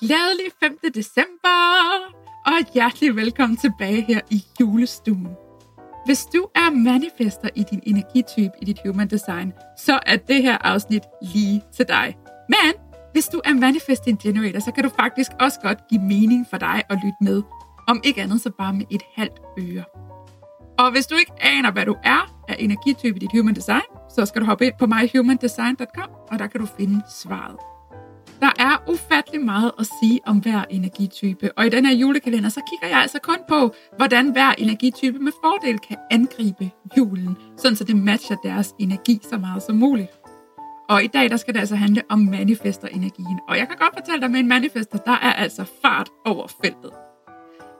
Glædelig 5. december, og hjertelig velkommen tilbage her i julestuen. Hvis du er manifester i din energitype i dit human design, så er det her afsnit lige til dig. Men hvis du er manifesting generator, så kan du faktisk også godt give mening for dig at lytte med. Om ikke andet så bare med et halvt øre. Og hvis du ikke aner, hvad du er af energitype i dit human design, så skal du hoppe ind på myhumandesign.com, og der kan du finde svaret. Der er ufattelig meget at sige om hver energitype, og i den her julekalender, så kigger jeg altså kun på, hvordan hver energitype med fordel kan angribe julen, sådan så det matcher deres energi så meget som muligt. Og i dag, der skal det altså handle om manifester-energien, og jeg kan godt fortælle dig med en manifester, der er altså fart over feltet.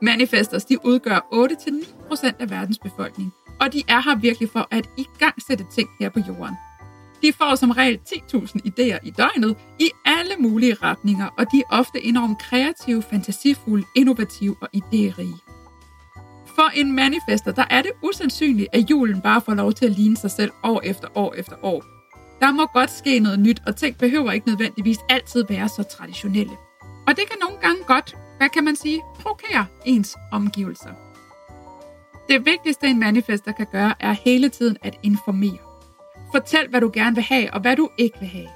Manifesters, de udgør 8-9% af verdens befolkning, og de er her virkelig for at igangsætte ting her på jorden. De får som regel 10.000 idéer i døgnet i alle mulige retninger, og de er ofte enormt kreative, fantasifulde, innovative og idérige. For en manifester, der er det usandsynligt, at julen bare får lov til at ligne sig selv år efter år efter år. Der må godt ske noget nyt, og ting behøver ikke nødvendigvis altid være så traditionelle. Og det kan nogle gange godt, hvad kan man sige, provokere ens omgivelser. Det vigtigste en manifester kan gøre, er hele tiden at informere. Fortæl, hvad du gerne vil have, og hvad du ikke vil have.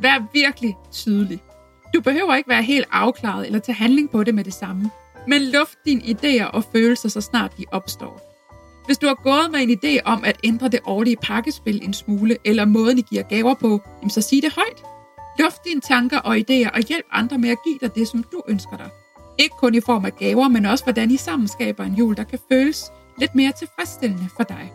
Vær virkelig tydelig. Du behøver ikke være helt afklaret eller tage handling på det med det samme. Men luft dine idéer og følelser, så snart de opstår. Hvis du har gået med en idé om at ændre det årlige pakkespil en smule, eller måden I giver gaver på, så sig det højt. Luft dine tanker og idéer og hjælp andre med at give dig det, som du ønsker dig. Ikke kun i form af gaver, men også hvordan I sammen skaber en jul, der kan føles lidt mere tilfredsstillende for dig.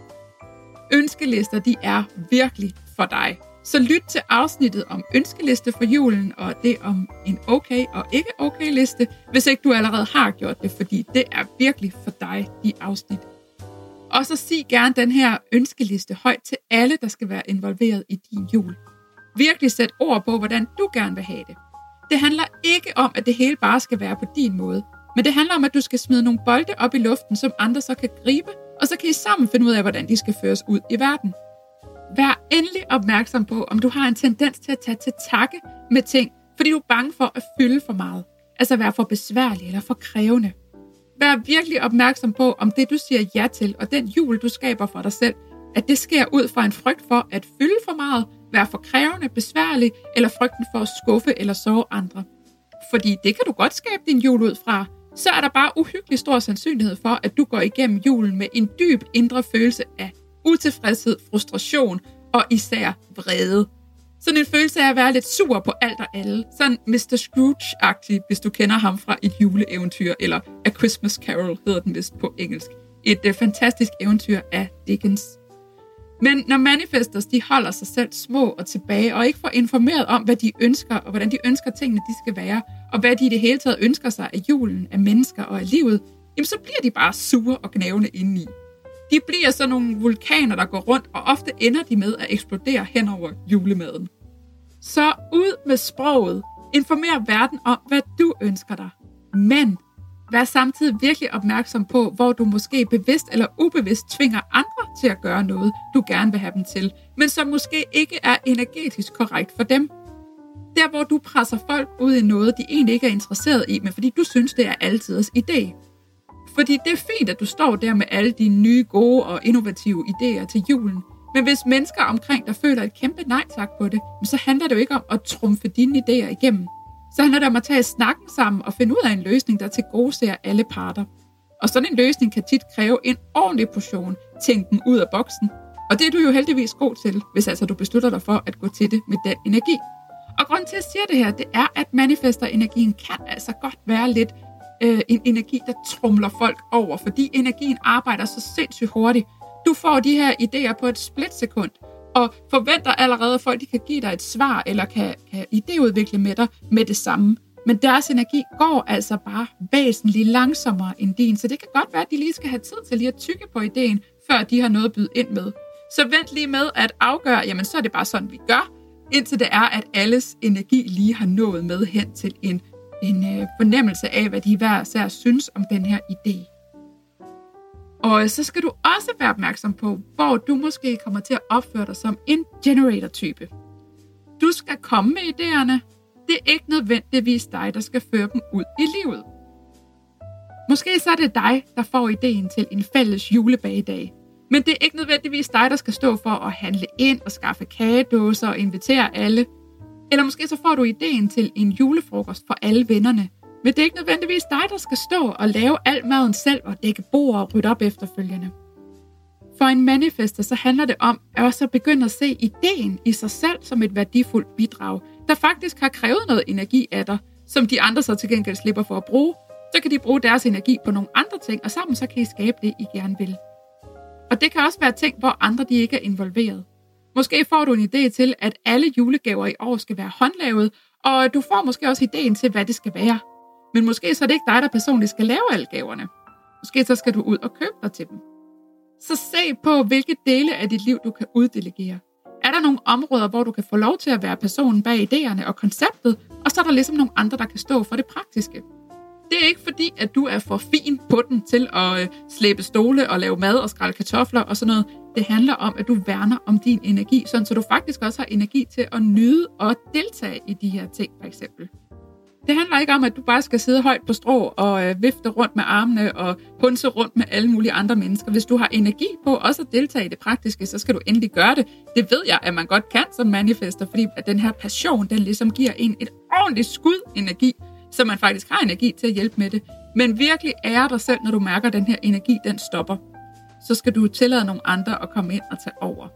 Ønskelister, de er virkelig for dig. Så lyt til afsnittet om ønskeliste for julen, og det om en okay og ikke okay liste, hvis ikke du allerede har gjort det, fordi det er virkelig for dig, de afsnit. Og så sig gerne den her ønskeliste højt til alle, der skal være involveret i din jul. Virkelig sæt ord på, hvordan du gerne vil have det. Det handler ikke om, at det hele bare skal være på din måde, men det handler om, at du skal smide nogle bolde op i luften, som andre så kan gribe, og så kan I sammen finde ud af, hvordan de skal føres ud i verden. Vær endelig opmærksom på, om du har en tendens til at tage til takke med ting, fordi du er bange for at fylde for meget. Altså være for besværlig eller for krævende. Vær virkelig opmærksom på, om det du siger ja til, og den jul du skaber for dig selv, at det sker ud fra en frygt for at fylde for meget, være for krævende, besværlig, eller frygten for at skuffe eller sove andre. Fordi det kan du godt skabe din jul ud fra, så er der bare uhyggelig stor sandsynlighed for, at du går igennem julen med en dyb indre følelse af utilfredshed, frustration og især vrede. Sådan en følelse af at være lidt sur på alt og alle. Sådan Mr. Scrooge-agtig, hvis du kender ham fra et juleeventyr, eller A Christmas Carol hedder den vist på engelsk. Et uh, fantastisk eventyr af Dickens. Men når manifestors de holder sig selv små og tilbage, og ikke får informeret om, hvad de ønsker, og hvordan de ønsker tingene, de skal være, og hvad de i det hele taget ønsker sig af julen, af mennesker og af livet, jamen så bliver de bare sure og gnævende indeni. De bliver sådan nogle vulkaner, der går rundt, og ofte ender de med at eksplodere hen over julemaden. Så ud med sproget. Informer verden om, hvad du ønsker dig. Men vær samtidig virkelig opmærksom på, hvor du måske bevidst eller ubevidst tvinger andre til at gøre noget, du gerne vil have dem til, men som måske ikke er energetisk korrekt for dem. Der, hvor du presser folk ud i noget, de egentlig ikke er interesseret i, men fordi du synes, det er altidens idé. Fordi det er fint, at du står der med alle dine nye, gode og innovative idéer til julen. Men hvis mennesker omkring dig føler et kæmpe nej tak på det, så handler det jo ikke om at trumfe dine idéer igennem. Så handler det om at tage snakken sammen og finde ud af en løsning, der til gode ser alle parter. Og sådan en løsning kan tit kræve en ordentlig portion tænken ud af boksen. Og det er du jo heldigvis god til, hvis altså du beslutter dig for at gå til det med den energi. Og grunden til, at jeg siger det her, det er, at manifester-energien kan altså godt være lidt øh, en energi, der trumler folk over, fordi energien arbejder så sindssygt hurtigt. Du får de her idéer på et splitsekund, og forventer allerede, at folk de kan give dig et svar, eller kan, kan idéudvikle med dig med det samme. Men deres energi går altså bare væsentligt langsommere end din, så det kan godt være, at de lige skal have tid til lige at tykke på ideen, før de har noget at byde ind med. Så vent lige med at afgøre, jamen så er det bare sådan, vi gør, indtil det er, at alles energi lige har nået med hen til en, en øh, fornemmelse af, hvad de hver især synes om den her idé. Og så skal du også være opmærksom på, hvor du måske kommer til at opføre dig som en generator-type. Du skal komme med idéerne. Det er ikke nødvendigvis dig, der skal føre dem ud i livet. Måske så er det dig, der får ideen til en fælles julebagedag. Men det er ikke nødvendigvis dig, der skal stå for at handle ind og skaffe kagedåser og invitere alle. Eller måske så får du ideen til en julefrokost for alle vennerne, men det er ikke nødvendigvis dig, der skal stå og lave al maden selv og dække bord og rydde op efterfølgende. For en manifester så handler det om at også begynde at se ideen i sig selv som et værdifuldt bidrag, der faktisk har krævet noget energi af dig, som de andre så til gengæld slipper for at bruge. Så kan de bruge deres energi på nogle andre ting, og sammen så kan I skabe det, I gerne vil. Og det kan også være ting, hvor andre de ikke er involveret. Måske får du en idé til, at alle julegaver i år skal være håndlavet, og du får måske også ideen til, hvad det skal være. Men måske så er det ikke dig, der personligt skal lave alle gaverne. Måske så skal du ud og købe dig til dem. Så se på, hvilke dele af dit liv, du kan uddelegere. Er der nogle områder, hvor du kan få lov til at være personen bag idéerne og konceptet, og så er der ligesom nogle andre, der kan stå for det praktiske. Det er ikke fordi, at du er for fin på den til at øh, slæbe stole og lave mad og skrælle kartofler og sådan noget. Det handler om, at du værner om din energi, sådan så du faktisk også har energi til at nyde og deltage i de her ting, for eksempel. Det handler ikke om, at du bare skal sidde højt på strå og øh, vifte rundt med armene og punse rundt med alle mulige andre mennesker. Hvis du har energi på også at deltage i det praktiske, så skal du endelig gøre det. Det ved jeg, at man godt kan som manifester, fordi at den her passion, den ligesom giver en et ordentligt skud energi, så man faktisk har energi til at hjælpe med det. Men virkelig ære dig selv, når du mærker, at den her energi, den stopper. Så skal du tillade nogle andre at komme ind og tage over.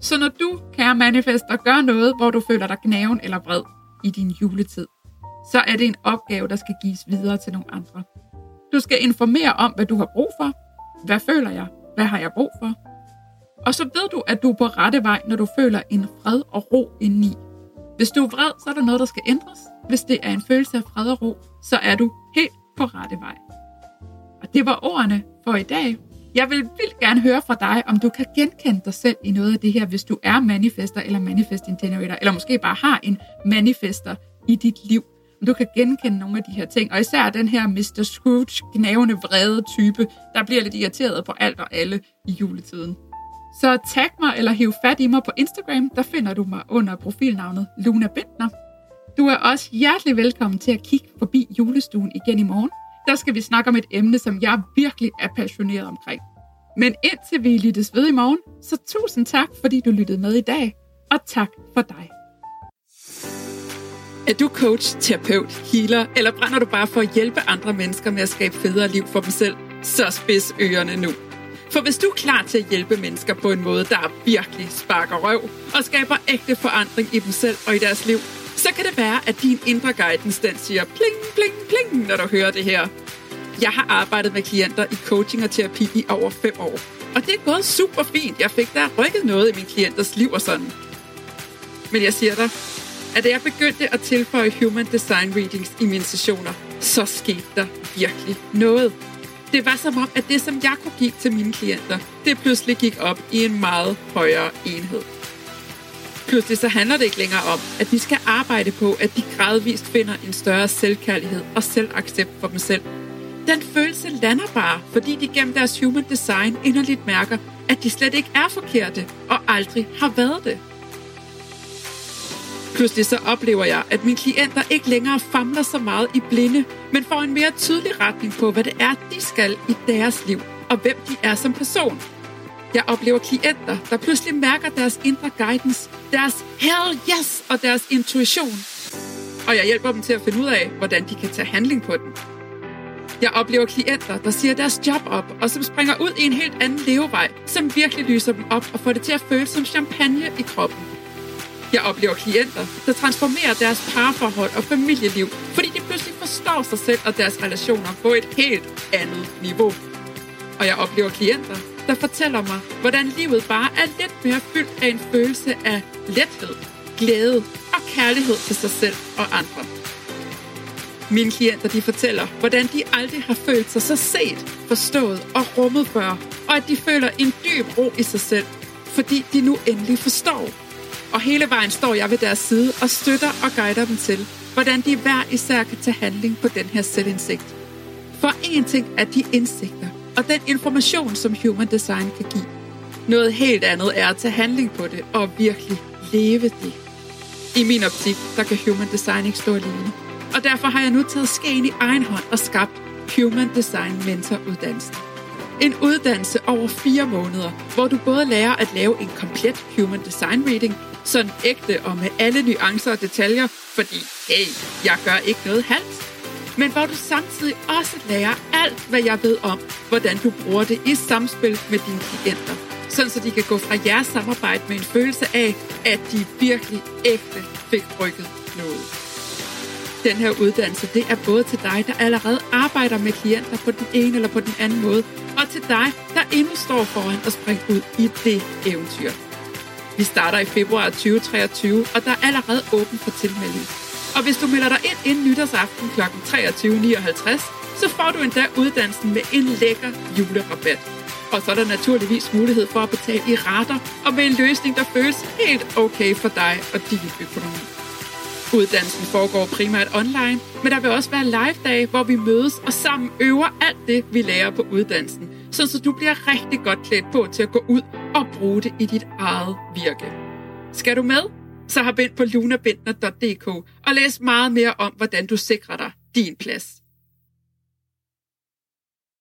Så når du, kære manifester, gør noget, hvor du føler dig gnaven eller vred i din juletid, så er det en opgave, der skal gives videre til nogle andre. Du skal informere om, hvad du har brug for. Hvad føler jeg? Hvad har jeg brug for? Og så ved du, at du er på rette vej, når du føler en fred og ro indeni. Hvis du er vred, så er der noget, der skal ændres. Hvis det er en følelse af fred og ro, så er du helt på rette vej. Og det var ordene for i dag. Jeg vil vildt gerne høre fra dig, om du kan genkende dig selv i noget af det her, hvis du er manifester eller manifesting generator, eller måske bare har en manifester i dit liv. Du kan genkende nogle af de her ting, og især den her Mr. Scrooge, gnavende, vrede type, der bliver lidt irriteret på alt og alle i juletiden. Så tag mig eller hiv fat i mig på Instagram, der finder du mig under profilnavnet Luna Bentner. Du er også hjertelig velkommen til at kigge forbi julestuen igen i morgen. Der skal vi snakke om et emne, som jeg virkelig er passioneret omkring. Men indtil vi lyttes ved i morgen, så tusind tak, fordi du lyttede med i dag, og tak for dig. Er du coach, terapeut, healer, eller brænder du bare for at hjælpe andre mennesker med at skabe federe liv for dem selv? Så spids ørerne nu. For hvis du er klar til at hjælpe mennesker på en måde, der virkelig sparker røv og skaber ægte forandring i dem selv og i deres liv, så kan det være, at din indre guidance den siger pling, pling, pling, når du hører det her. Jeg har arbejdet med klienter i coaching og terapi i over fem år. Og det er gået super fint. Jeg fik der rykket noget i min klienters liv og sådan. Men jeg siger dig, at da jeg begyndte at tilføje Human Design Readings i mine sessioner, så skete der virkelig noget. Det var som om, at det, som jeg kunne give til mine klienter, det pludselig gik op i en meget højere enhed. Pludselig så handler det ikke længere om, at de skal arbejde på, at de gradvist finder en større selvkærlighed og selvaccept for dem selv. Den følelse lander bare, fordi de gennem deres human design inderligt mærker, at de slet ikke er forkerte og aldrig har været det. Pludselig så oplever jeg, at mine klienter ikke længere famler så meget i blinde, men får en mere tydelig retning på, hvad det er, de skal i deres liv, og hvem de er som person. Jeg oplever klienter, der pludselig mærker deres indre guidance, deres hell yes og deres intuition. Og jeg hjælper dem til at finde ud af, hvordan de kan tage handling på den. Jeg oplever klienter, der siger deres job op, og som springer ud i en helt anden levevej, som virkelig lyser dem op og får det til at føles som champagne i kroppen. Jeg oplever klienter, der transformerer deres parforhold og familieliv, fordi de pludselig forstår sig selv og deres relationer på et helt andet niveau. Og jeg oplever klienter, der fortæller mig, hvordan livet bare er lidt mere fyldt af en følelse af lethed, glæde og kærlighed til sig selv og andre. Mine klienter de fortæller, hvordan de aldrig har følt sig så set, forstået og rummet før, og at de føler en dyb ro i sig selv, fordi de nu endelig forstår. Og hele vejen står jeg ved deres side og støtter og guider dem til, hvordan de hver især kan tage handling på den her selvindsigt. For en ting er de indsigter og den information, som Human Design kan give. Noget helt andet er at tage handling på det og virkelig leve det. I min optik, der kan Human Design ikke stå alene. Og derfor har jeg nu taget skeen i egen hånd og skabt Human Design Mentor uddannelsen. En uddannelse over fire måneder, hvor du både lærer at lave en komplet Human Design Reading, sådan ægte og med alle nuancer og detaljer, fordi, hey, jeg gør ikke noget halvt. Men hvor du samtidig også lærer alt, hvad jeg ved om, hvordan du bruger det i samspil med dine klienter. Sådan så de kan gå fra jeres samarbejde med en følelse af, at de virkelig ægte fik rykket noget. Den her uddannelse, det er både til dig, der allerede arbejder med klienter på den ene eller på den anden måde, og til dig, der endnu står foran at springe ud i det eventyr. Vi starter i februar 2023, og der er allerede åben for tilmelding. Og hvis du melder dig ind inden nytårsaften kl. 23.59, så får du endda uddannelsen med en lækker julerabat. Og så er der naturligvis mulighed for at betale i rater og med en løsning, der føles helt okay for dig og din økonomi. Uddannelsen foregår primært online, men der vil også være live-dage, hvor vi mødes og sammen øver alt det, vi lærer på uddannelsen, så du bliver rigtig godt klædt på til at gå ud og bruge det i dit eget virke. Skal du med? Så har bind på lunabindner.dk og læs meget mere om, hvordan du sikrer dig din plads.